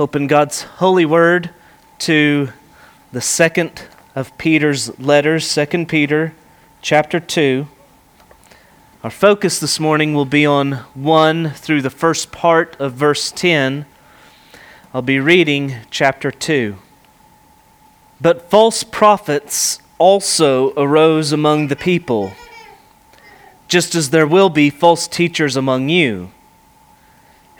Open God's holy word to the second of Peter's letters, 2 Peter chapter 2. Our focus this morning will be on 1 through the first part of verse 10. I'll be reading chapter 2. But false prophets also arose among the people, just as there will be false teachers among you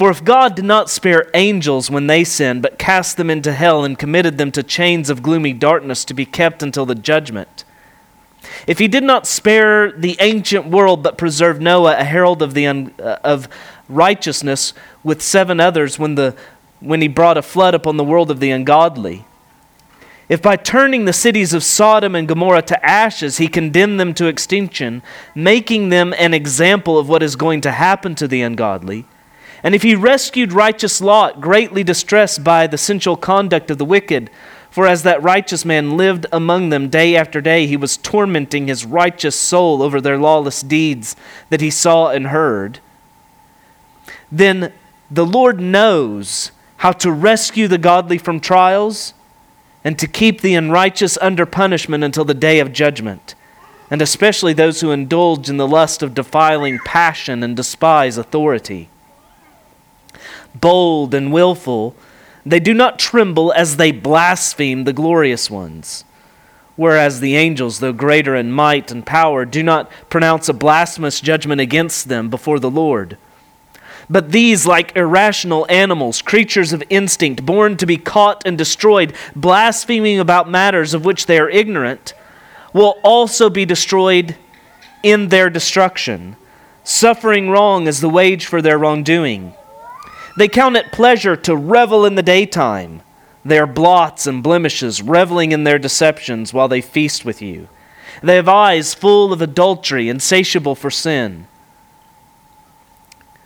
For if God did not spare angels when they sinned, but cast them into hell and committed them to chains of gloomy darkness to be kept until the judgment, if he did not spare the ancient world, but preserved Noah, a herald of, the un, uh, of righteousness, with seven others when, the, when he brought a flood upon the world of the ungodly, if by turning the cities of Sodom and Gomorrah to ashes, he condemned them to extinction, making them an example of what is going to happen to the ungodly, and if he rescued righteous Lot, greatly distressed by the sensual conduct of the wicked, for as that righteous man lived among them day after day, he was tormenting his righteous soul over their lawless deeds that he saw and heard, then the Lord knows how to rescue the godly from trials and to keep the unrighteous under punishment until the day of judgment, and especially those who indulge in the lust of defiling passion and despise authority bold and willful, they do not tremble as they blaspheme the glorious ones. Whereas the angels, though greater in might and power, do not pronounce a blasphemous judgment against them before the Lord. But these, like irrational animals, creatures of instinct, born to be caught and destroyed, blaspheming about matters of which they are ignorant, will also be destroyed in their destruction, suffering wrong as the wage for their wrongdoing. They count it pleasure to revel in the daytime. They are blots and blemishes, reveling in their deceptions while they feast with you. They have eyes full of adultery, insatiable for sin.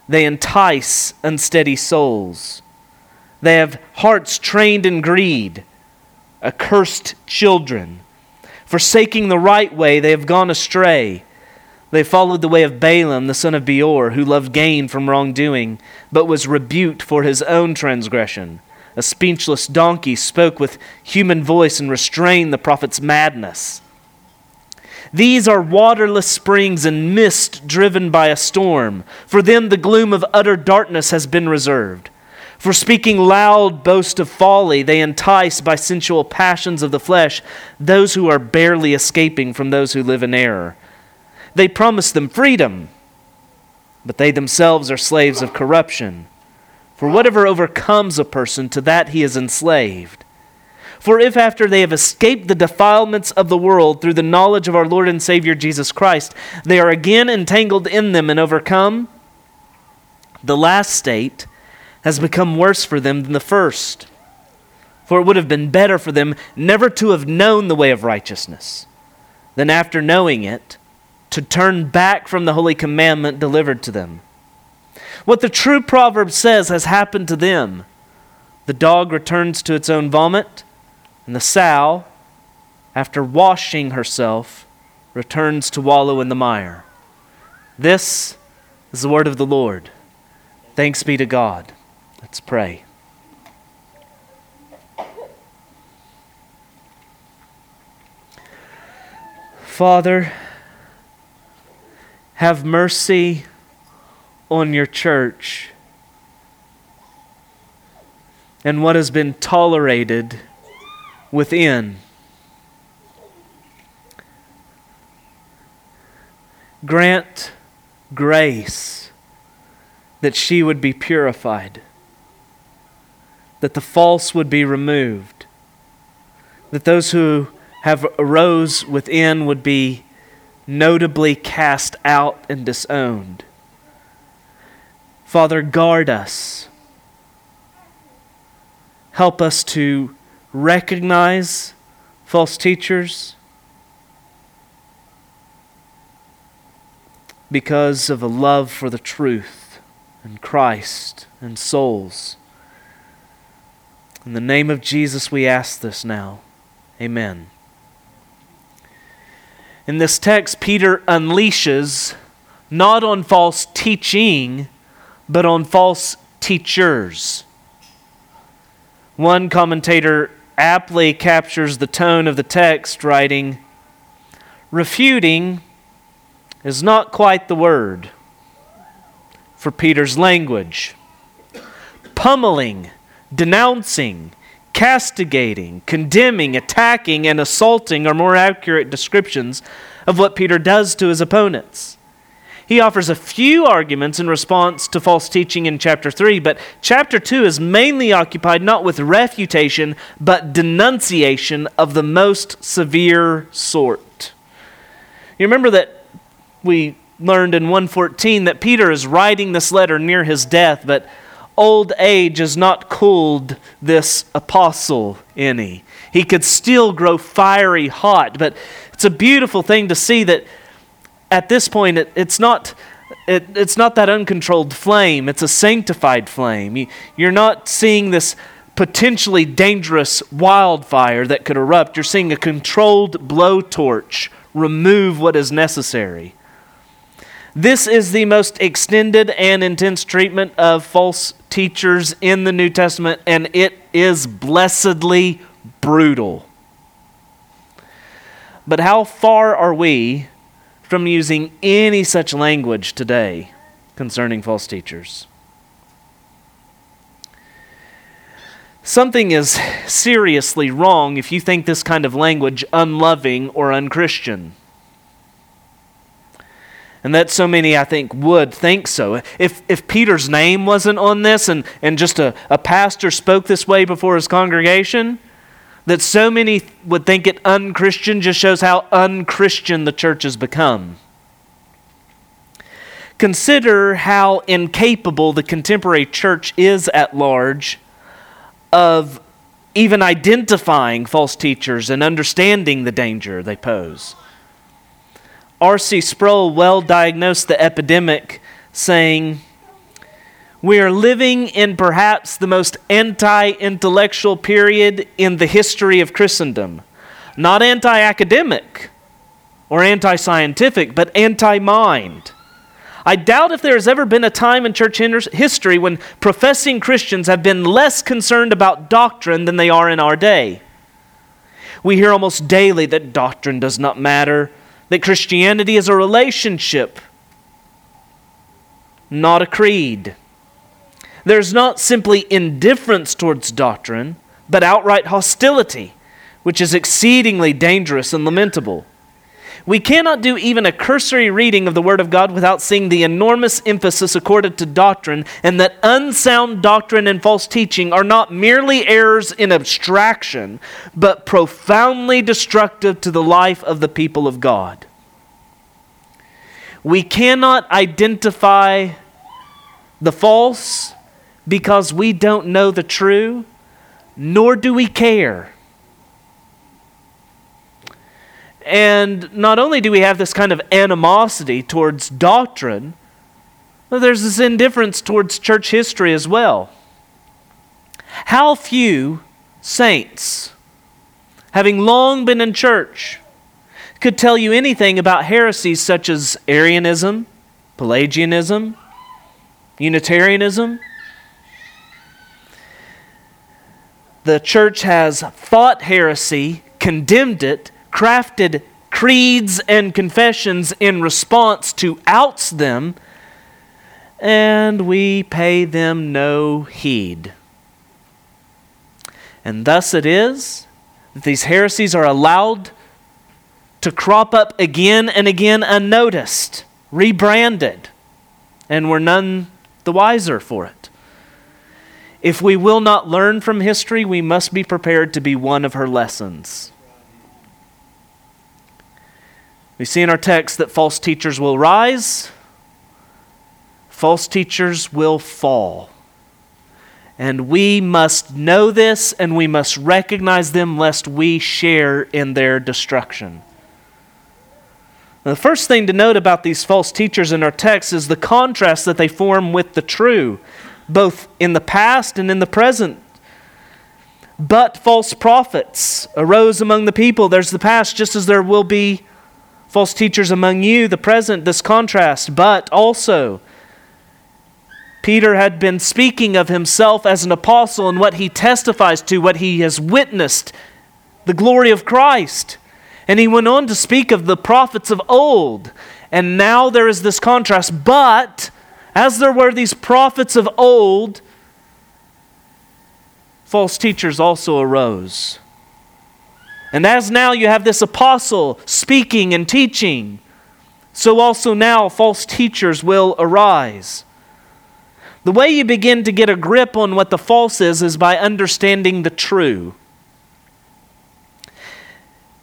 They entice unsteady souls. They have hearts trained in greed, accursed children. Forsaking the right way, they have gone astray. They followed the way of Balaam, the son of Beor, who loved gain from wrongdoing, but was rebuked for his own transgression. A speechless donkey spoke with human voice and restrained the prophet's madness. These are waterless springs and mist driven by a storm. For them, the gloom of utter darkness has been reserved. For speaking loud boast of folly, they entice by sensual passions of the flesh those who are barely escaping from those who live in error. They promise them freedom, but they themselves are slaves of corruption. For whatever overcomes a person, to that he is enslaved. For if after they have escaped the defilements of the world through the knowledge of our Lord and Savior Jesus Christ, they are again entangled in them and overcome, the last state has become worse for them than the first. For it would have been better for them never to have known the way of righteousness than after knowing it to turn back from the holy commandment delivered to them. What the true proverb says has happened to them. The dog returns to its own vomit, and the sow, after washing herself, returns to wallow in the mire. This is the word of the Lord. Thanks be to God. Let's pray. Father, have mercy on your church. And what has been tolerated within. Grant grace that she would be purified, that the false would be removed, that those who have arose within would be notably cast out and disowned. Father, guard us. Help us to recognize false teachers? Because of a love for the truth and Christ and souls. In the name of Jesus, we ask this now. Amen. In this text, Peter unleashes not on false teaching, but on false teachers. One commentator aptly captures the tone of the text, writing, Refuting is not quite the word for Peter's language. Pummeling, denouncing, castigating, condemning, attacking, and assaulting are more accurate descriptions of what Peter does to his opponents. He offers a few arguments in response to false teaching in chapter 3, but chapter 2 is mainly occupied not with refutation, but denunciation of the most severe sort. You remember that we learned in 114 that Peter is writing this letter near his death, but old age has not cooled this apostle any. He could still grow fiery hot, but it's a beautiful thing to see that at this point it, it's not. It, it's not that uncontrolled flame, it's a sanctified flame. You, you're not seeing this potentially dangerous wildfire that could erupt. You're seeing a controlled blowtorch remove what is necessary. This is the most extended and intense treatment of false teachers in the New Testament, and it is blessedly brutal. But how far are we from using any such language today concerning false teachers? Something is seriously wrong if you think this kind of language unloving or unchristian and that so many, I think, would think so. If, if Peter's name wasn't on this and, and just a, a pastor spoke this way before his congregation, that so many would think it unchristian just shows how unchristian the church has become. Consider how incapable the contemporary church is at large of even identifying false teachers and understanding the danger they pose. R.C. Sproul well diagnosed the epidemic, saying, We are living in perhaps the most anti intellectual period in the history of Christendom. Not anti academic or anti scientific, but anti mind. I doubt if there has ever been a time in church history when professing Christians have been less concerned about doctrine than they are in our day. We hear almost daily that doctrine does not matter, that Christianity is a relationship, not a creed. There's not simply indifference towards doctrine, but outright hostility, which is exceedingly dangerous and lamentable. We cannot do even a cursory reading of the Word of God without seeing the enormous emphasis accorded to doctrine, and that unsound doctrine and false teaching are not merely errors in abstraction, but profoundly destructive to the life of the people of God. We cannot identify the false because we don't know the true, nor do we care. And not only do we have this kind of animosity towards doctrine, there's this indifference towards church history as well. How few saints, having long been in church, could tell you anything about heresies such as Arianism, Pelagianism, Unitarianism? The church has fought heresy, condemned it, crafted creeds and confessions in response to outs them, and we pay them no heed. And thus it is that these heresies are allowed to crop up again and again unnoticed, rebranded, and we're none the wiser for it. If we will not learn from history, we must be prepared to be one of her lessons. We see in our text that false teachers will rise, false teachers will fall. And we must know this and we must recognize them lest we share in their destruction. Now, the first thing to note about these false teachers in our text is the contrast that they form with the true, both in the past and in the present. But false prophets arose among the people. There's the past, just as there will be false teachers among you, the present, this contrast. But also, Peter had been speaking of himself as an apostle and what he testifies to, what he has witnessed, the glory of Christ. And he went on to speak of the prophets of old. And now there is this contrast. But as there were these prophets of old, false teachers also arose. And as now you have this apostle speaking and teaching, so also now false teachers will arise. The way you begin to get a grip on what the false is is by understanding the true.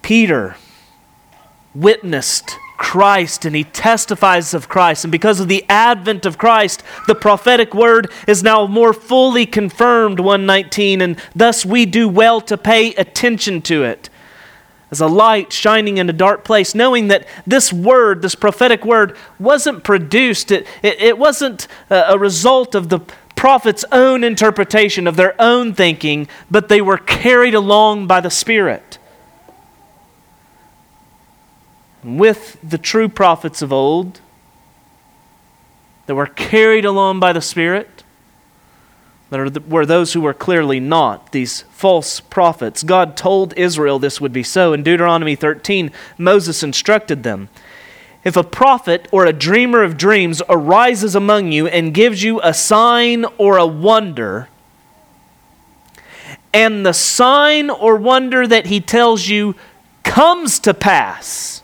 Peter witnessed Christ and he testifies of Christ. And because of the advent of Christ, the prophetic word is now more fully confirmed, 119, and thus we do well to pay attention to it as a light shining in a dark place, knowing that this word, this prophetic word, wasn't produced, it, it, it wasn't a, a result of the prophet's own interpretation, of their own thinking, but they were carried along by the Spirit. With the true prophets of old, that were carried along by the Spirit, there were those who were clearly not, these false prophets. God told Israel this would be so. In Deuteronomy 13, Moses instructed them If a prophet or a dreamer of dreams arises among you and gives you a sign or a wonder, and the sign or wonder that he tells you comes to pass,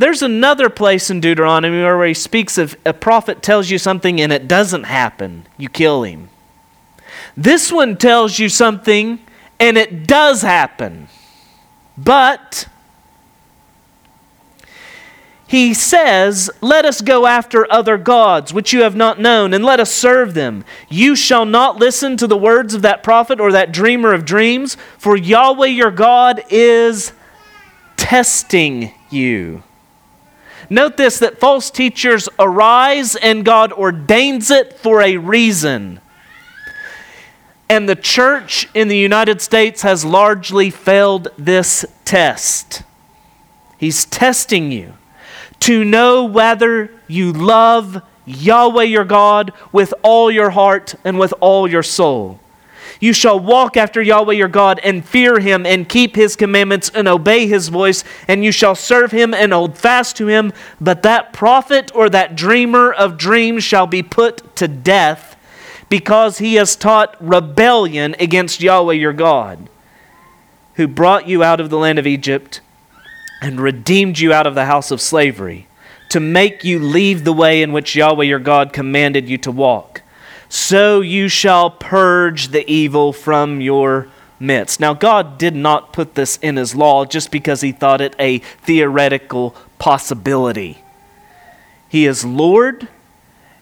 there's another place in Deuteronomy where he speaks of a prophet tells you something and it doesn't happen, you kill him. This one tells you something and it does happen. But he says, Let us go after other gods, which you have not known, and let us serve them. You shall not listen to the words of that prophet or that dreamer of dreams, for Yahweh your God is testing you. Note this that false teachers arise and God ordains it for a reason. And the church in the United States has largely failed this test. He's testing you to know whether you love Yahweh your God with all your heart and with all your soul. You shall walk after Yahweh your God and fear him and keep his commandments and obey his voice, and you shall serve him and hold fast to him. But that prophet or that dreamer of dreams shall be put to death because he has taught rebellion against Yahweh your God, who brought you out of the land of Egypt and redeemed you out of the house of slavery, to make you leave the way in which Yahweh your God commanded you to walk so you shall purge the evil from your midst. Now, God did not put this in his law just because he thought it a theoretical possibility. He is Lord,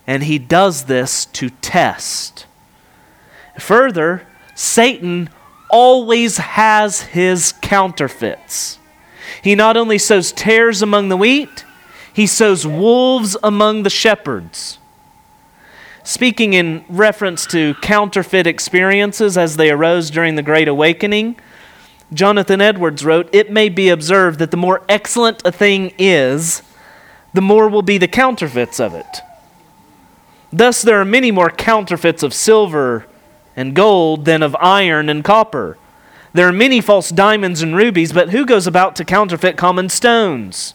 and he does this to test. Further, Satan always has his counterfeits. He not only sows tares among the wheat, he sows wolves among the shepherds. Speaking in reference to counterfeit experiences as they arose during the Great Awakening, Jonathan Edwards wrote It may be observed that the more excellent a thing is, the more will be the counterfeits of it. Thus, there are many more counterfeits of silver and gold than of iron and copper. There are many false diamonds and rubies, but who goes about to counterfeit common stones?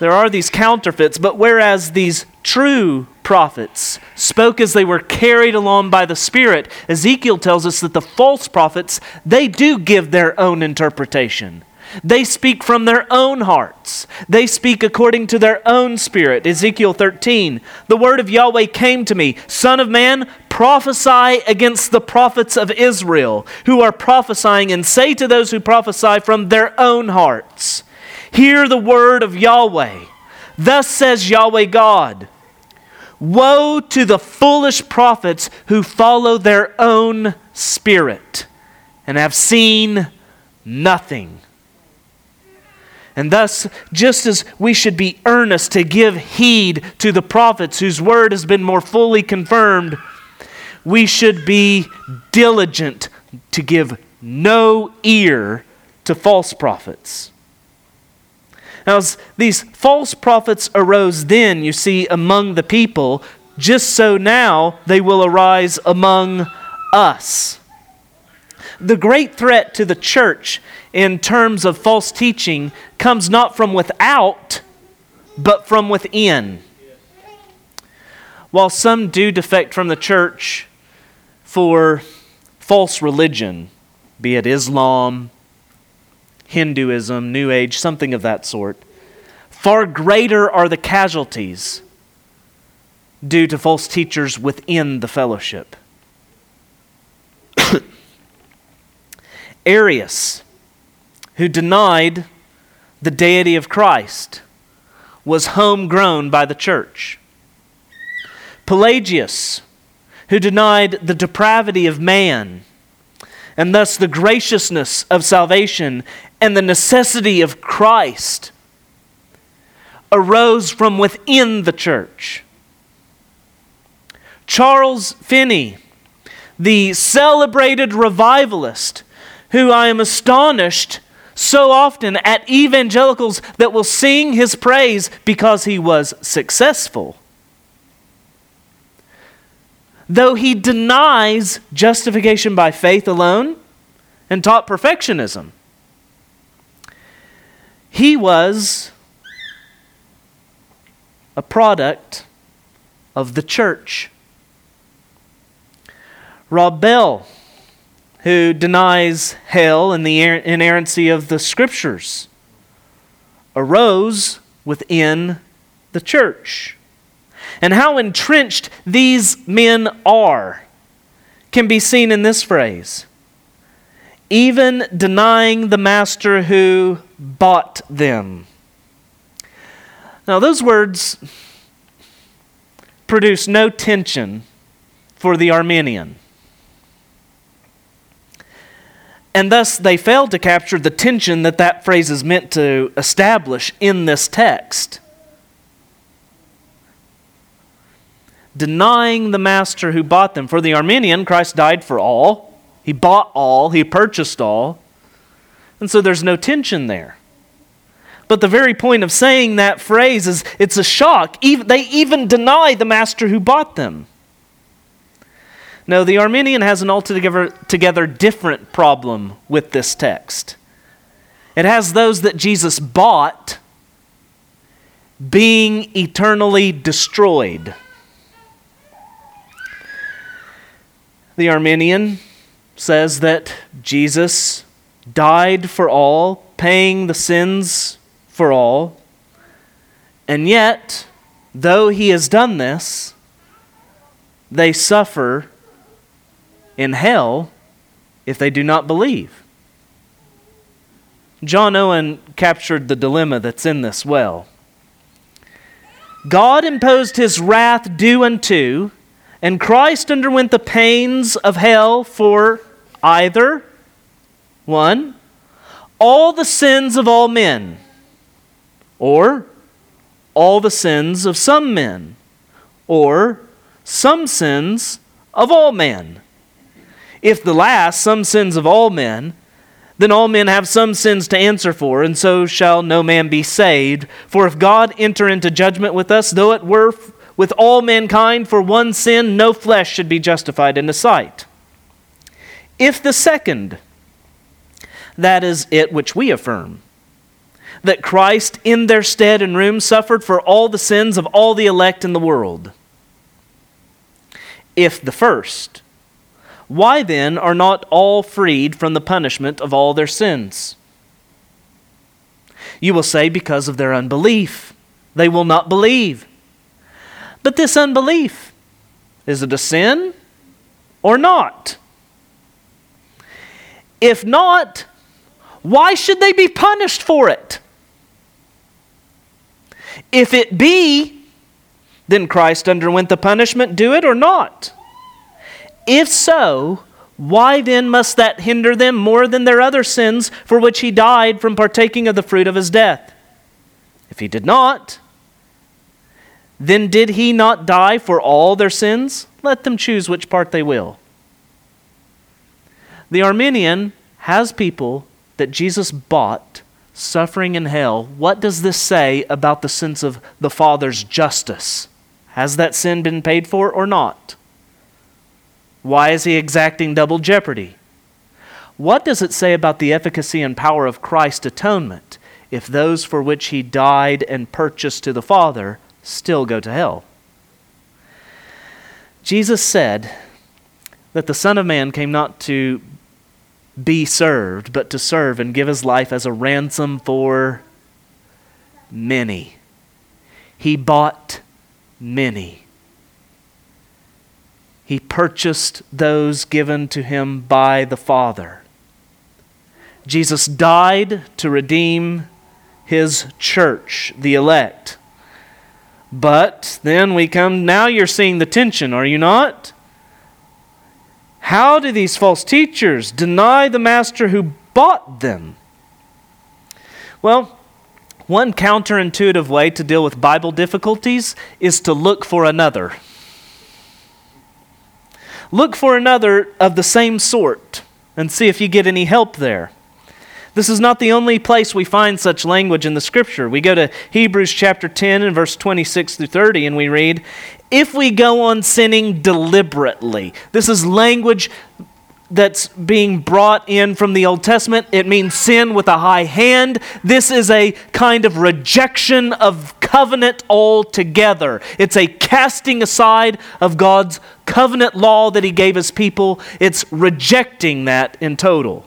There are these counterfeits, but whereas these true prophets spoke as they were carried along by the Spirit, Ezekiel tells us that the false prophets, they do give their own interpretation. They speak from their own hearts. They speak according to their own spirit. Ezekiel 13, the word of Yahweh came to me Son of man, prophesy against the prophets of Israel who are prophesying, and say to those who prophesy from their own hearts. Hear the word of Yahweh. Thus says Yahweh God Woe to the foolish prophets who follow their own spirit and have seen nothing. And thus, just as we should be earnest to give heed to the prophets whose word has been more fully confirmed, we should be diligent to give no ear to false prophets. Now, as these false prophets arose then, you see, among the people, just so now they will arise among us. The great threat to the church in terms of false teaching comes not from without, but from within. While some do defect from the church for false religion, be it Islam, Hinduism, New Age, something of that sort, far greater are the casualties due to false teachers within the fellowship. Arius, who denied the deity of Christ, was homegrown by the church. Pelagius, who denied the depravity of man and thus the graciousness of salvation and the necessity of Christ, arose from within the church. Charles Finney, the celebrated revivalist, who I am astonished so often at evangelicals that will sing his praise because he was successful. Though he denies justification by faith alone and taught perfectionism, he was a product of the church. Rob Bell who denies hell and the inerrancy of the scriptures, arose within the church. And how entrenched these men are can be seen in this phrase even denying the master who bought them. Now, those words produce no tension for the Arminian. And thus, they failed to capture the tension that that phrase is meant to establish in this text. Denying the master who bought them. For the Arminian, Christ died for all, he bought all, he purchased all. And so there's no tension there. But the very point of saying that phrase is it's a shock. Even, they even deny the master who bought them. No, the Arminian has an altogether together different problem with this text. It has those that Jesus bought being eternally destroyed. The Arminian says that Jesus died for all, paying the sins for all, and yet, though he has done this, they suffer in hell if they do not believe. John Owen captured the dilemma that's in this well. God imposed his wrath due unto, and Christ underwent the pains of hell for either one, all the sins of all men, or all the sins of some men, or some sins of all men. If the last, some sins of all men, then all men have some sins to answer for, and so shall no man be saved. For if God enter into judgment with us, though it were with all mankind for one sin, no flesh should be justified in the sight. If the second, that is it which we affirm, that Christ in their stead and room suffered for all the sins of all the elect in the world. If the first, why then are not all freed from the punishment of all their sins? You will say, because of their unbelief. They will not believe. But this unbelief, is it a sin or not? If not, why should they be punished for it? If it be, then Christ underwent the punishment, do it or not? If so, why then must that hinder them more than their other sins for which he died from partaking of the fruit of his death? If he did not, then did he not die for all their sins? Let them choose which part they will. The Arminian has people that Jesus bought suffering in hell. What does this say about the sense of the Father's justice? Has that sin been paid for or not? Why is he exacting double jeopardy? What does it say about the efficacy and power of Christ's atonement if those for which he died and purchased to the Father still go to hell? Jesus said that the Son of Man came not to be served, but to serve and give his life as a ransom for many. He bought many. He purchased those given to him by the Father. Jesus died to redeem his church, the elect. But then we come, now you're seeing the tension, are you not? How do these false teachers deny the master who bought them? Well, one counterintuitive way to deal with Bible difficulties is to look for another. Look for another of the same sort and see if you get any help there. This is not the only place we find such language in the scripture. We go to Hebrews chapter 10 and verse 26 through 30 and we read, If we go on sinning deliberately, this is language that's being brought in from the Old Testament. It means sin with a high hand. This is a kind of rejection of covenant altogether. It's a casting aside of God's covenant law that He gave His people. It's rejecting that in total.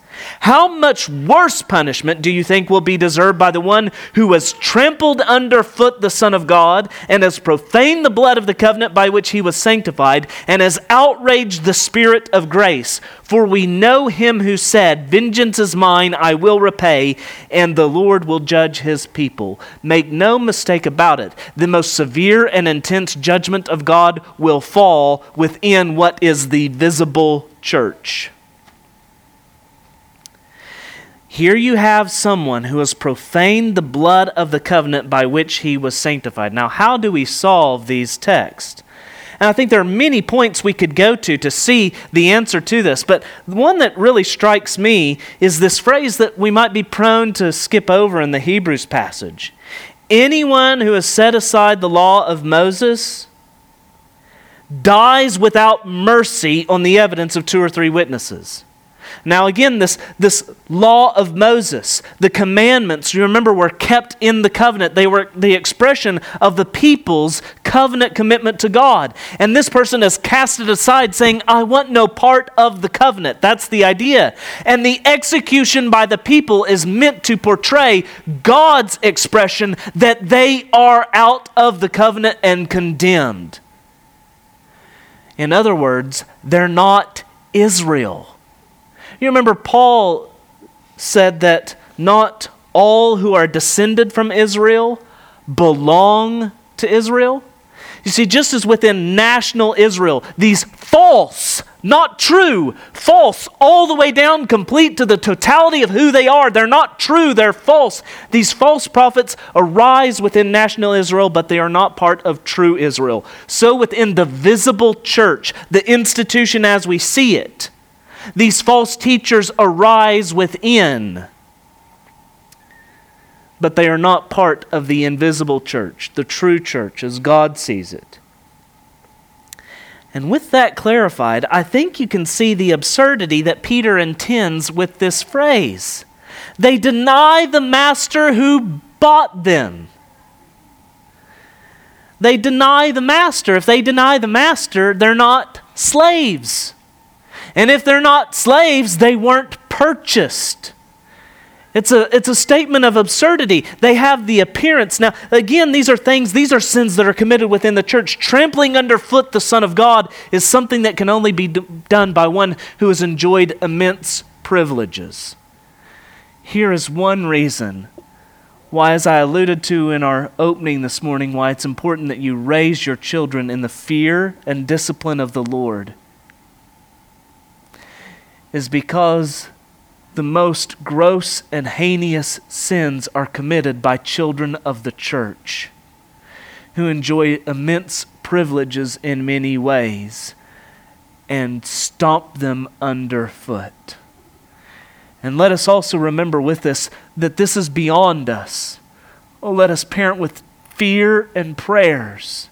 How much worse punishment do you think will be deserved by the one who has trampled underfoot the Son of God and has profaned the blood of the covenant by which he was sanctified and has outraged the Spirit of grace? For we know him who said, Vengeance is mine, I will repay, and the Lord will judge his people. Make no mistake about it. The most severe and intense judgment of God will fall within what is the visible church. Here you have someone who has profaned the blood of the covenant by which he was sanctified. Now, how do we solve these texts? And I think there are many points we could go to to see the answer to this. But one that really strikes me is this phrase that we might be prone to skip over in the Hebrews passage. Anyone who has set aside the law of Moses dies without mercy on the evidence of two or three witnesses. Now, again, this, this law of Moses, the commandments, you remember, were kept in the covenant. They were the expression of the people's covenant commitment to God. And this person has cast it aside, saying, I want no part of the covenant. That's the idea. And the execution by the people is meant to portray God's expression that they are out of the covenant and condemned. In other words, they're not Israel. You remember Paul said that not all who are descended from Israel belong to Israel? You see, just as within national Israel, these false, not true, false, all the way down complete to the totality of who they are, they're not true, they're false. These false prophets arise within national Israel, but they are not part of true Israel. So within the visible church, the institution as we see it, these false teachers arise within, but they are not part of the invisible church, the true church as God sees it. And with that clarified, I think you can see the absurdity that Peter intends with this phrase. They deny the master who bought them. They deny the master. If they deny the master, they're not slaves. And if they're not slaves, they weren't purchased. It's a, it's a statement of absurdity. They have the appearance. Now, again, these are things, these are sins that are committed within the church. Trampling underfoot the Son of God is something that can only be d- done by one who has enjoyed immense privileges. Here is one reason why, as I alluded to in our opening this morning, why it's important that you raise your children in the fear and discipline of the Lord is because the most gross and heinous sins are committed by children of the church who enjoy immense privileges in many ways and stomp them underfoot. And let us also remember with this that this is beyond us. Oh, let us parent with fear and prayers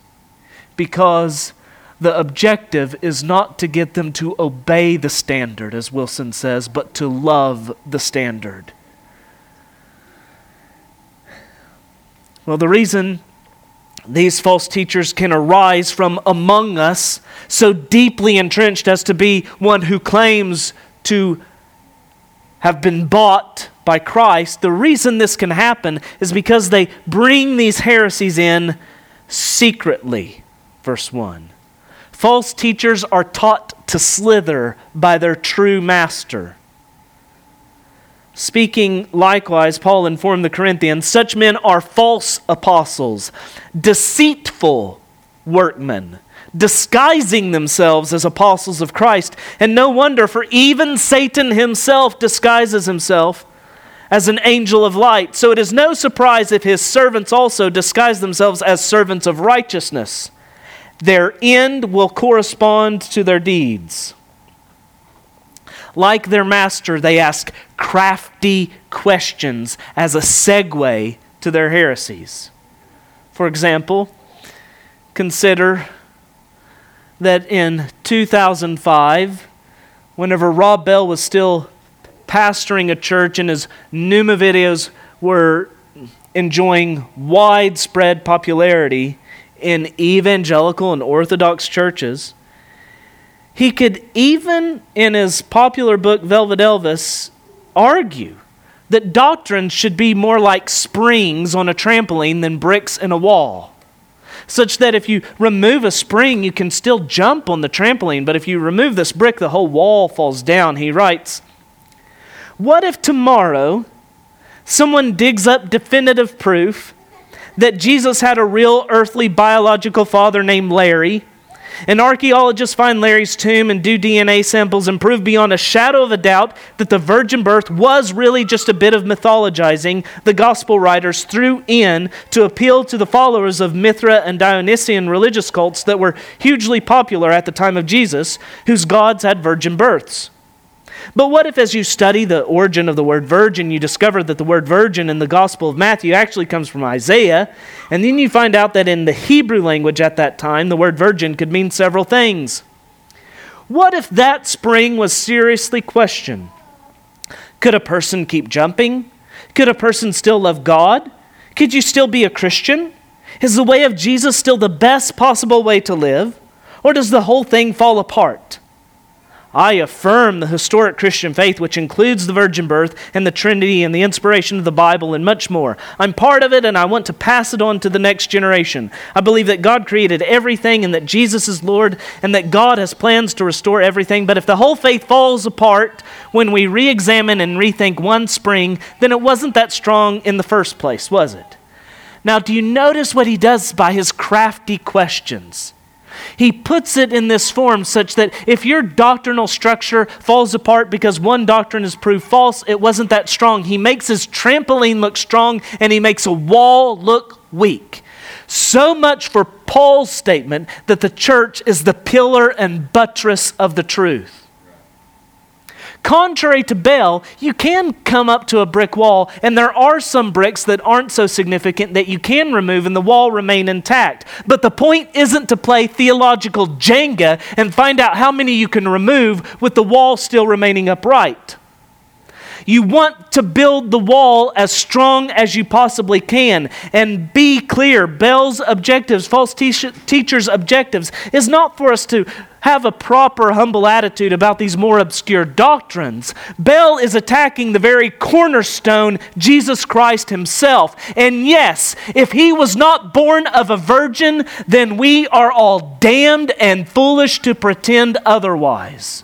because the objective is not to get them to obey the standard, as Wilson says, but to love the standard. Well, the reason these false teachers can arise from among us so deeply entrenched as to be one who claims to have been bought by Christ, the reason this can happen is because they bring these heresies in secretly. Verse 1. False teachers are taught to slither by their true master. Speaking likewise, Paul informed the Corinthians such men are false apostles, deceitful workmen, disguising themselves as apostles of Christ. And no wonder, for even Satan himself disguises himself as an angel of light. So it is no surprise if his servants also disguise themselves as servants of righteousness. Their end will correspond to their deeds. Like their master, they ask crafty questions as a segue to their heresies. For example, consider that in 2005, whenever Rob Bell was still pastoring a church and his Nooma videos were enjoying widespread popularity, in evangelical and orthodox churches. He could even, in his popular book, Velvet Elvis, argue that doctrines should be more like springs on a trampoline than bricks in a wall. Such that if you remove a spring, you can still jump on the trampoline, but if you remove this brick, the whole wall falls down. He writes, What if tomorrow someone digs up definitive proof that Jesus had a real earthly biological father named Larry. And archaeologists find Larry's tomb and do DNA samples and prove beyond a shadow of a doubt that the virgin birth was really just a bit of mythologizing the gospel writers threw in to appeal to the followers of Mithra and Dionysian religious cults that were hugely popular at the time of Jesus, whose gods had virgin births. But what if, as you study the origin of the word virgin, you discover that the word virgin in the Gospel of Matthew actually comes from Isaiah, and then you find out that in the Hebrew language at that time, the word virgin could mean several things? What if that spring was seriously questioned? Could a person keep jumping? Could a person still love God? Could you still be a Christian? Is the way of Jesus still the best possible way to live? Or does the whole thing fall apart? I affirm the historic Christian faith, which includes the virgin birth and the Trinity and the inspiration of the Bible and much more. I'm part of it and I want to pass it on to the next generation. I believe that God created everything and that Jesus is Lord and that God has plans to restore everything. But if the whole faith falls apart when we re examine and rethink one spring, then it wasn't that strong in the first place, was it? Now, do you notice what he does by his crafty questions? He puts it in this form such that if your doctrinal structure falls apart because one doctrine is proved false, it wasn't that strong. He makes his trampoline look strong and he makes a wall look weak. So much for Paul's statement that the church is the pillar and buttress of the truth. Contrary to Bell, you can come up to a brick wall, and there are some bricks that aren't so significant that you can remove and the wall remain intact. But the point isn't to play theological Jenga and find out how many you can remove with the wall still remaining upright. You want to build the wall as strong as you possibly can. And be clear Bell's objectives, false te- teachers' objectives, is not for us to have a proper, humble attitude about these more obscure doctrines. Bel is attacking the very cornerstone, Jesus Christ Himself. And yes, if He was not born of a virgin, then we are all damned and foolish to pretend otherwise.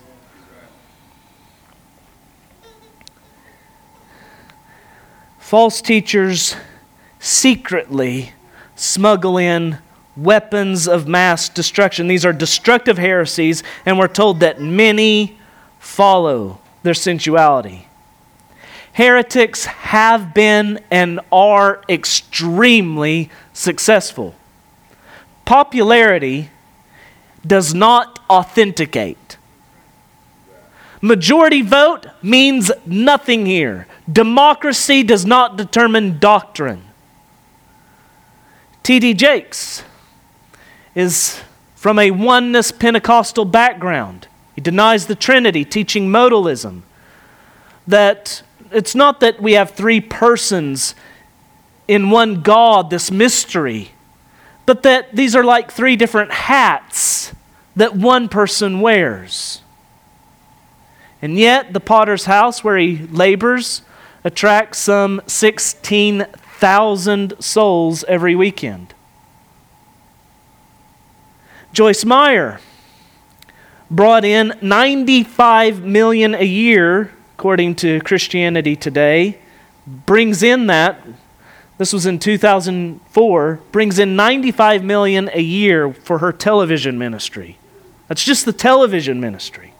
False teachers secretly smuggle in weapons of mass destruction. These are destructive heresies, and we're told that many follow their sensuality. Heretics have been and are extremely successful. Popularity does not authenticate. Majority vote means nothing here. Democracy does not determine doctrine. T.D. Jakes is from a oneness Pentecostal background. He denies the Trinity, teaching modalism. That it's not that we have three persons in one God, this mystery, but that these are like three different hats that one person wears. And yet, the potter's house where he labors attracts some 16,000 souls every weekend. Joyce Meyer brought in 95 million a year, according to Christianity Today, brings in that, this was in 2004, brings in 95 million a year for her television ministry. That's just the television ministry.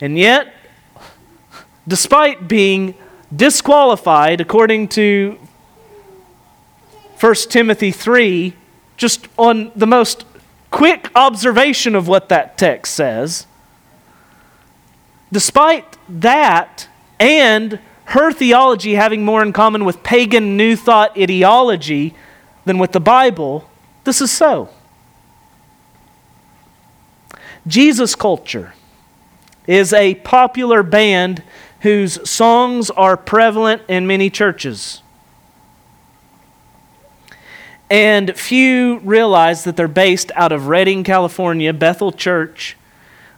And yet, despite being disqualified, according to 1 Timothy 3, just on the most quick observation of what that text says, despite that and her theology having more in common with pagan New Thought ideology than with the Bible, this is so. Jesus Culture is a popular band whose songs are prevalent in many churches. And few realize that they're based out of Redding, California, Bethel Church,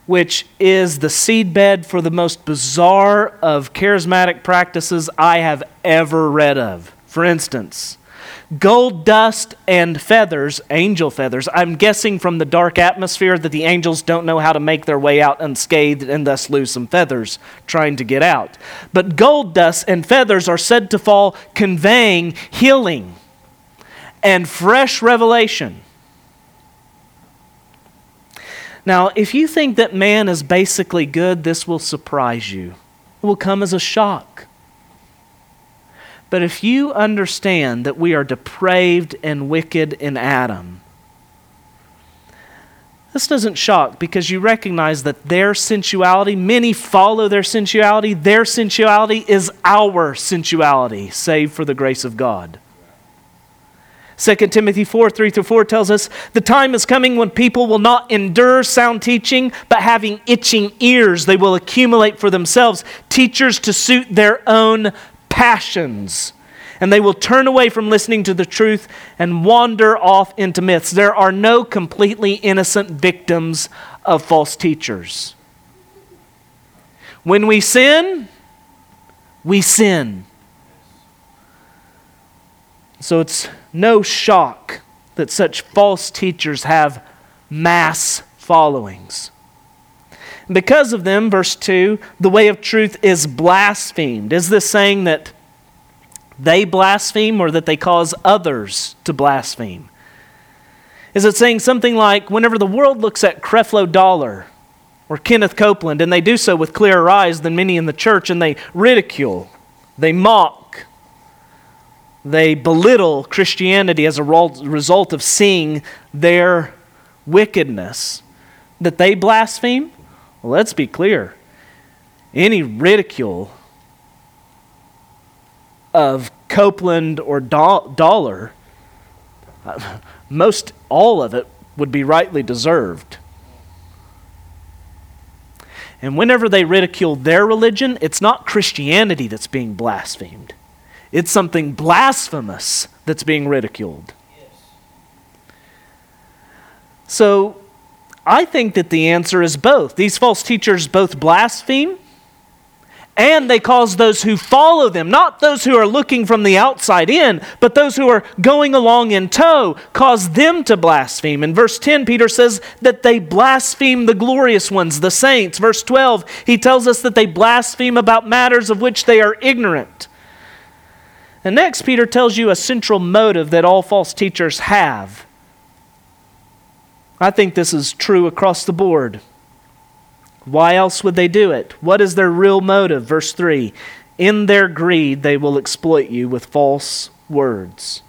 which is the seedbed for the most bizarre of charismatic practices I have ever read of. For instance, gold dust and feathers, angel feathers. I'm guessing from the dark atmosphere that the angels don't know how to make their way out unscathed and thus lose some feathers trying to get out. But gold dust and feathers are said to fall, conveying healing and fresh revelation. Now, if you think that man is basically good, this will surprise you. It will come as a shock. But if you understand that we are depraved and wicked in Adam, this doesn't shock because you recognize that their sensuality, many follow their sensuality. Their sensuality is our sensuality, save for the grace of God. 2 Timothy 4 3 through 4 tells us the time is coming when people will not endure sound teaching, but having itching ears, they will accumulate for themselves teachers to suit their own passions. And they will turn away from listening to the truth and wander off into myths. There are no completely innocent victims of false teachers. When we sin, we sin. So it's no shock that such false teachers have mass followings. Because of them, verse 2, the way of truth is blasphemed. Is this saying that they blaspheme or that they cause others to blaspheme? Is it saying something like, whenever the world looks at Creflo Dollar or Kenneth Copeland, and they do so with clearer eyes than many in the church, and they ridicule, they mock, they belittle Christianity as a result of seeing their wickedness. That they blaspheme? Let's be clear. Any ridicule of Copeland or Dollar, most all of it would be rightly deserved. And whenever they ridicule their religion, it's not Christianity that's being blasphemed, it's something blasphemous that's being ridiculed. So I think that the answer is both. These false teachers both blaspheme and they cause those who follow them, not those who are looking from the outside in, but those who are going along in tow, cause them to blaspheme. In verse 10, Peter says that they blaspheme the glorious ones, the saints. Verse 12, he tells us that they blaspheme about matters of which they are ignorant. And next, Peter tells you a central motive that all false teachers have. I think this is true across the board. Why else would they do it? What is their real motive? Verse 3 In their greed, they will exploit you with false words.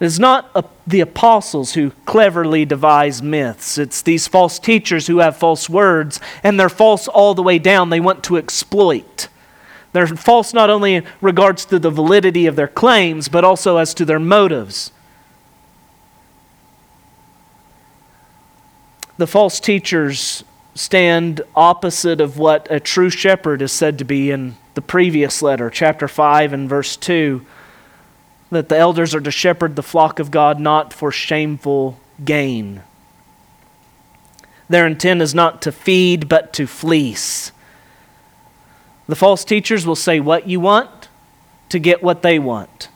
It is not a, the apostles who cleverly devise myths. It's these false teachers who have false words, and they're false all the way down. They want to exploit. They're false not only in regards to the validity of their claims, but also as to their motives. The false teachers stand opposite of what a true shepherd is said to be in the previous letter, chapter 5 and verse 2, that the elders are to shepherd the flock of God not for shameful gain. Their intent is not to feed, but to fleece. The false teachers will say what you want to get what they want.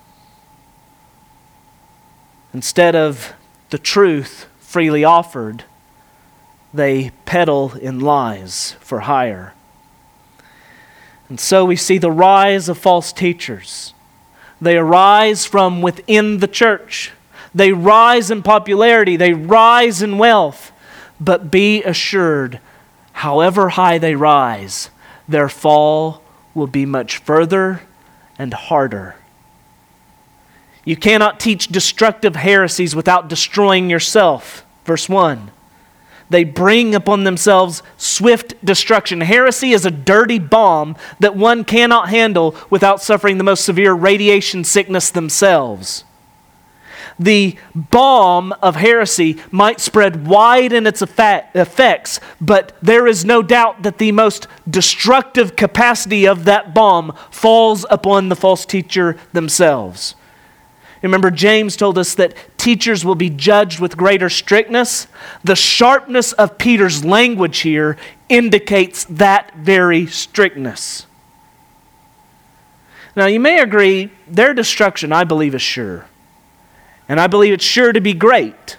Instead of the truth freely offered, they peddle in lies for hire. And so we see the rise of false teachers. They arise from within the church. They rise in popularity, they rise in wealth. But be assured, however high they rise, their fall will be much further and harder. You cannot teach destructive heresies without destroying yourself. Verse 1 they bring upon themselves swift destruction. Heresy is a dirty bomb that one cannot handle without suffering the most severe radiation sickness themselves. The bomb of heresy might spread wide in its effects, but there is no doubt that the most destructive capacity of that bomb falls upon the false teacher themselves. Remember, James told us that teachers will be judged with greater strictness. The sharpness of Peter's language here indicates that very strictness. Now, you may agree, their destruction, I believe, is sure. And I believe it's sure to be great.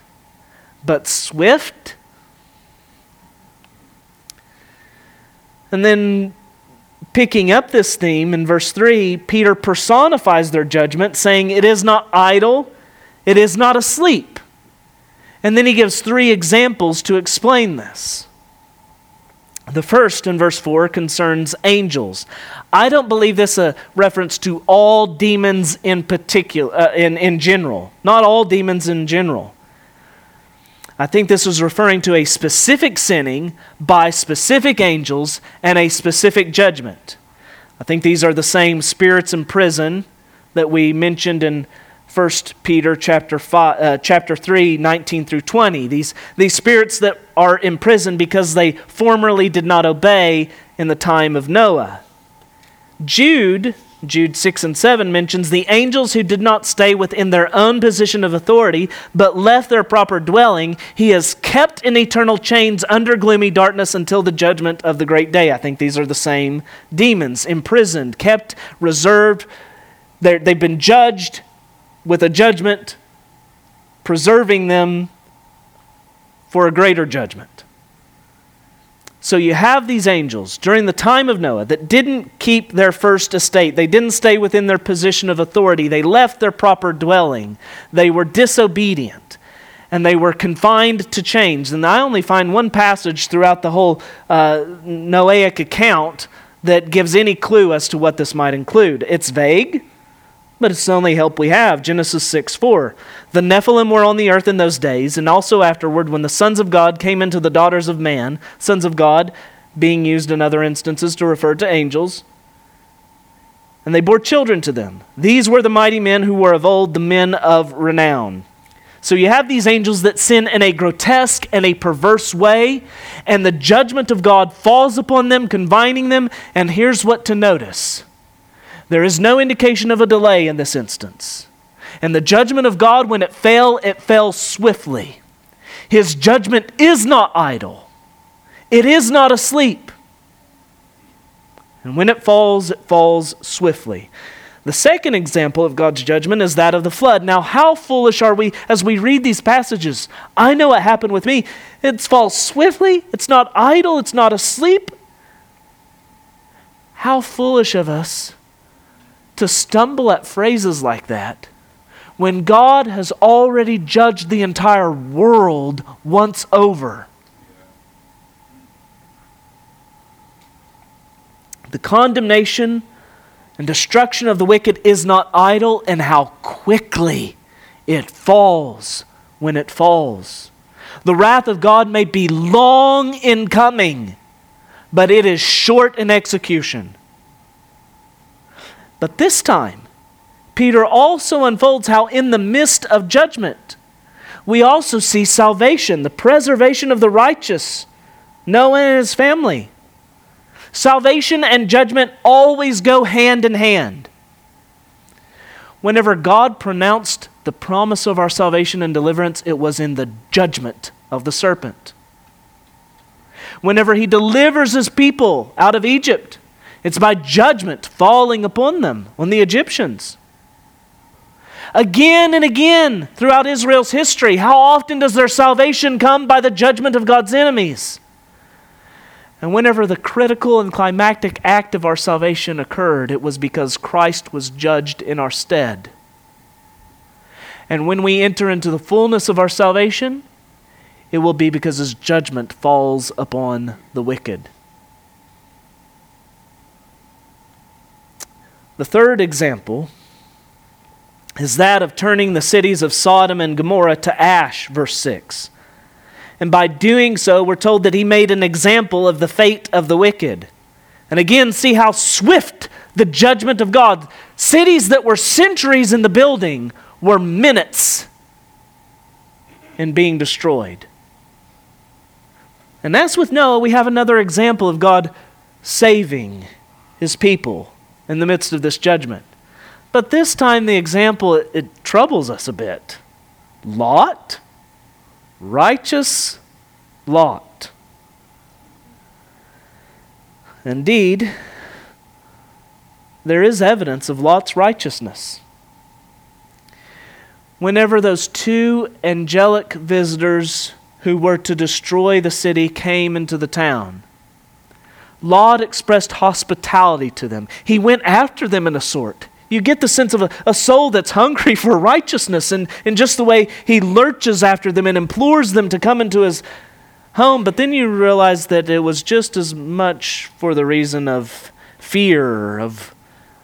But swift? And then picking up this theme in verse 3, Peter personifies their judgment, saying, It is not idle, it is not asleep. And then he gives three examples to explain this. The first in verse 4 concerns angels. I don't believe this a reference to all demons in particular uh, in, in general. Not all demons in general. I think this was referring to a specific sinning by specific angels and a specific judgment. I think these are the same spirits in prison that we mentioned in 1 Peter chapter, five, uh, chapter 3, 19 through 20. These, these spirits that are in prison because they formerly did not obey in the time of Noah. Jude Jude 6 and 7 mentions the angels who did not stay within their own position of authority, but left their proper dwelling, he has kept in eternal chains under gloomy darkness until the judgment of the great day. I think these are the same demons, imprisoned, kept, reserved. they they've been judged with a judgment, preserving them for a greater judgment. So you have these angels during the time of Noah that didn't keep their first estate. They didn't stay within their position of authority. They left their proper dwelling. They were disobedient and they were confined to chains. And I only find one passage throughout the whole uh, Noahic account that gives any clue as to what this might include. It's vague, but it's the only help we have. Genesis 6 4. The Nephilim were on the earth in those days, and also afterward, when the sons of God came into the daughters of man, sons of God being used in other instances to refer to angels, and they bore children to them. These were the mighty men who were of old, the men of renown. So you have these angels that sin in a grotesque and a perverse way, and the judgment of God falls upon them, confining them. And here's what to notice there is no indication of a delay in this instance. And the judgment of God, when it fell, it fell swiftly. His judgment is not idle, it is not asleep. And when it falls, it falls swiftly. The second example of God's judgment is that of the flood. Now, how foolish are we as we read these passages? I know what happened with me. It falls swiftly, it's not idle, it's not asleep. How foolish of us to stumble at phrases like that when God has already judged the entire world once over. The condemnation and destruction of the wicked is not idle, and how quickly it falls when it falls. The wrath of God may be long in coming, but it is short in execution. But this time, Peter also unfolds how, in the midst of judgment, we also see salvation, the preservation of the righteous, Noah and his family. Salvation and judgment always go hand in hand. Whenever God pronounced the promise of our salvation and deliverance, it was in the judgment of the serpent. Whenever he delivers his people out of Egypt, it's by judgment falling upon them, on the Egyptians. Again and again throughout Israel's history, how often does their salvation come by the judgment of God's enemies? And whenever the critical and climactic act of our salvation occurred, it was because Christ was judged in our stead. And when we enter into the fullness of our salvation, it will be because his judgment falls upon the wicked. The third example is that of turning the cities of Sodom and Gomorrah to ash, verse 6. And by doing so, we're told that he made an example of the fate of the wicked. And again, see how swift the judgment of God. Cities that were centuries in the building were minutes in being destroyed. And as with Noah, we have another example of God saving his people in the midst of this judgment. But this time, the example, it, it troubles us a bit. Lot? righteous Lot. Indeed, there is evidence of Lot's righteousness. Whenever those two angelic visitors who were to destroy the city came into the town, Lot expressed hospitality to them. He went after them in a sort. You get the sense of a, a, soul that's hungry for righteousness and, and just the way he lurches after them and implores them to come into his home. But then you realize that it was just as much for the reason of fear, of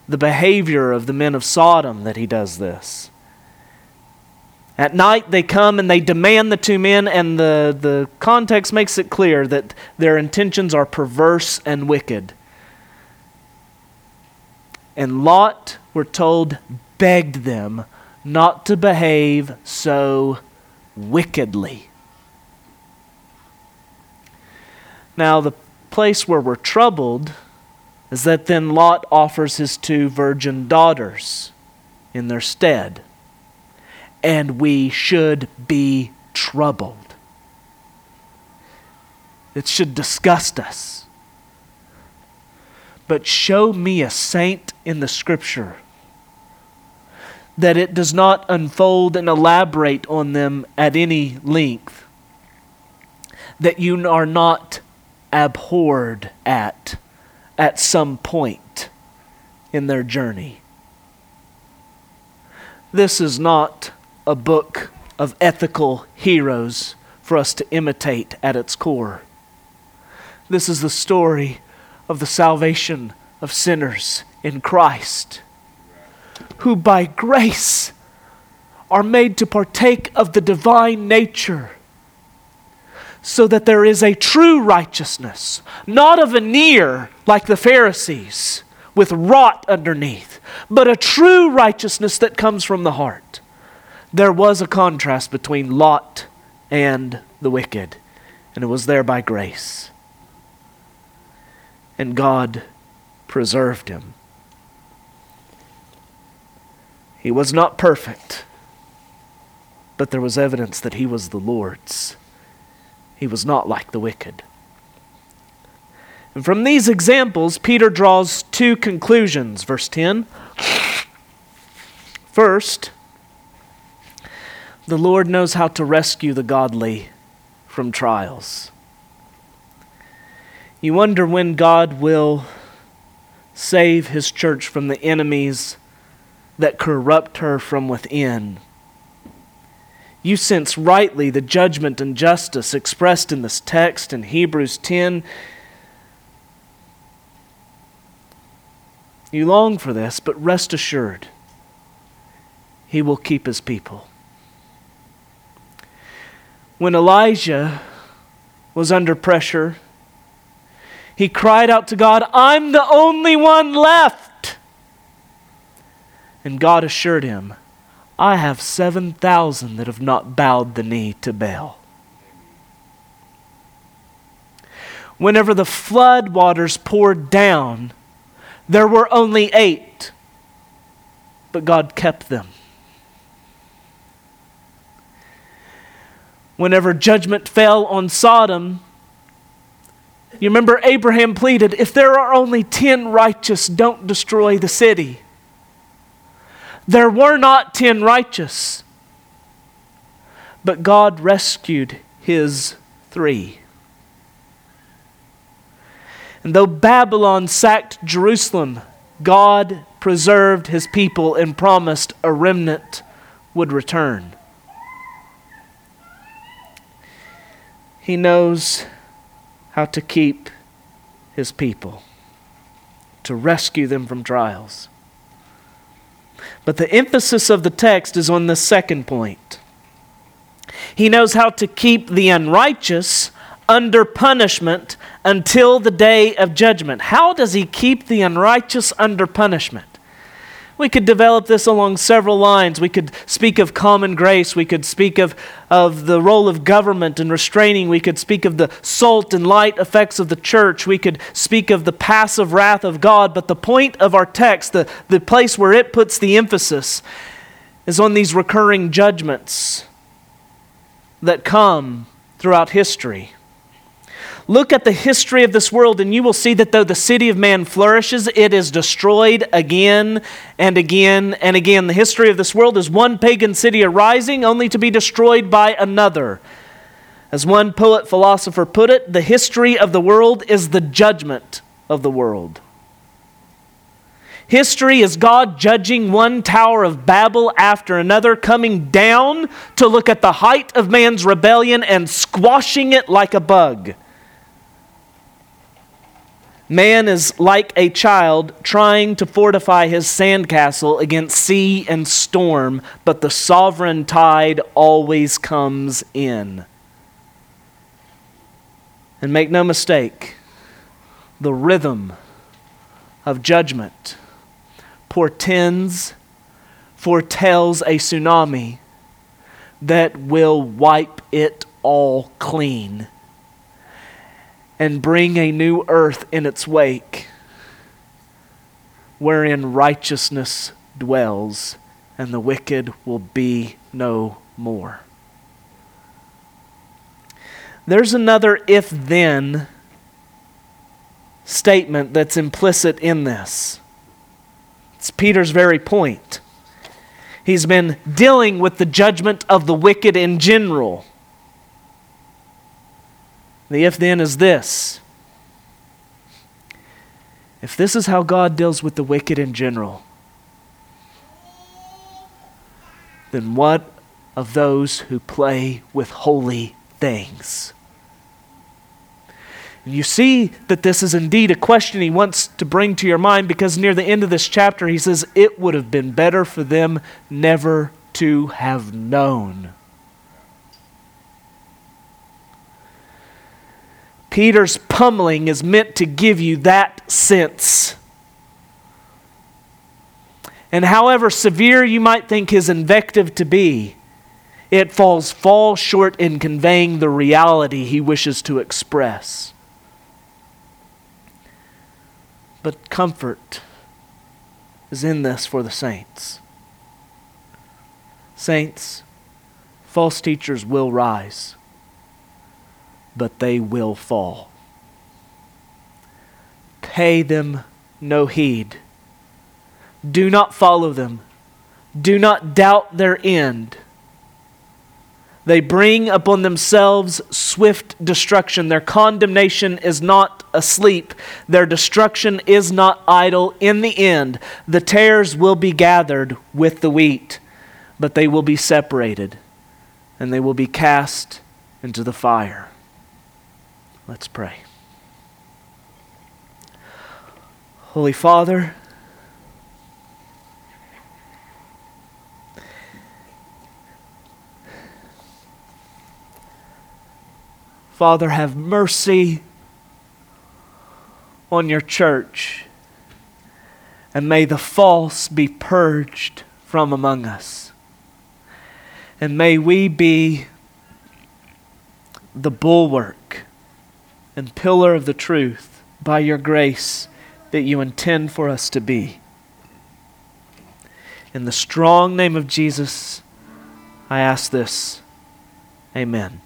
the behavior of the men of Sodom that he does this. At night, they come and they demand the two men, and the, the context makes it clear that their intentions are perverse and wicked. And Lot we're told, begged them not to behave so wickedly. Now, the place where we're troubled is that then Lot offers his two virgin daughters in their stead. And we should be troubled. It should disgust us. But show me a saint in the scripture that it does not unfold and elaborate on them at any length, that you are not abhorred at at some point in their journey. This is not a book of ethical heroes for us to imitate at its core. This is the story of the salvation of sinners in Christ who by grace are made to partake of the divine nature, so that there is a true righteousness, not a veneer like the Pharisees with rot underneath, but a true righteousness that comes from the heart. There was a contrast between Lot and the wicked, and it was there by grace. And God preserved him. He was not perfect, but there was evidence that he was the Lord's. He was not like the wicked. And from these examples, Peter draws two conclusions. Verse 10. First, the Lord knows how to rescue the godly from trials. You wonder when God will save his church from the enemies that corrupt her from within. You sense rightly the judgment and justice expressed in this text in Hebrews 10. You long for this, but rest assured, he will keep his people. When Elijah was under pressure, he cried out to God, I'm the only one left. And God assured him, I have 7,000 that have not bowed the knee to Baal. Whenever the flood waters poured down, there were only eight, but God kept them. Whenever judgment fell on Sodom, you remember Abraham pleaded, If there are only ten righteous, don't destroy the city. There were not ten righteous, but God rescued his three. And though Babylon sacked Jerusalem, God preserved his people and promised a remnant would return. He knows how to keep his people, to rescue them from trials. But the emphasis of the text is on the second point. He knows how to keep the unrighteous under punishment until the day of judgment. How does he keep the unrighteous under punishment? We could develop this along several lines. We could speak of common grace. We could speak of, of the role of government and restraining. We could speak of the salt and light effects of the church. We could speak of the passive wrath of God. But the point of our text, the, the place where it puts the emphasis, is on these recurring judgments that come throughout history. Look at the history of this world, and you will see that though the city of man flourishes, it is destroyed again and again and again. The history of this world is one pagan city arising only to be destroyed by another. As one poet philosopher put it, the history of the world is the judgment of the world. History is God judging one Tower of Babel after another, coming down to look at the height of man's rebellion and squashing it like a bug. Man is like a child trying to fortify his sandcastle against sea and storm, but the sovereign tide always comes in. And make no mistake, the rhythm of judgment portends, foretells a tsunami that will wipe it all clean and bring a new earth in its wake, wherein righteousness dwells, and the wicked will be no more. There's another if then statement that's implicit in this. It's Peter's very point. He's been dealing with the judgment of the wicked in general. The if then is this if this is how God deals with the wicked in general, then what of those who play with holy things? You see that this is indeed a question he wants to bring to your mind because near the end of this chapter he says, It would have been better for them never to have known. Peter's pummeling is meant to give you that sense. And however severe you might think his invective to be, it falls fall short in conveying the reality he wishes to express. But comfort is in this for the saints. Saints, false teachers will rise, but they will fall. Pay them no heed. Do not follow them. Do not doubt their end. They bring upon themselves swift destruction. Their condemnation is not asleep. Their destruction is not idle. In the end, the tares will be gathered with the wheat, but they will be separated and they will be cast into the fire. Let's pray. Holy Father, Father, have mercy on your church, and may the false be purged from among us. And may we be the bulwark and pillar of the truth by your grace that you intend for us to be. In the strong name of Jesus, I ask this. Amen.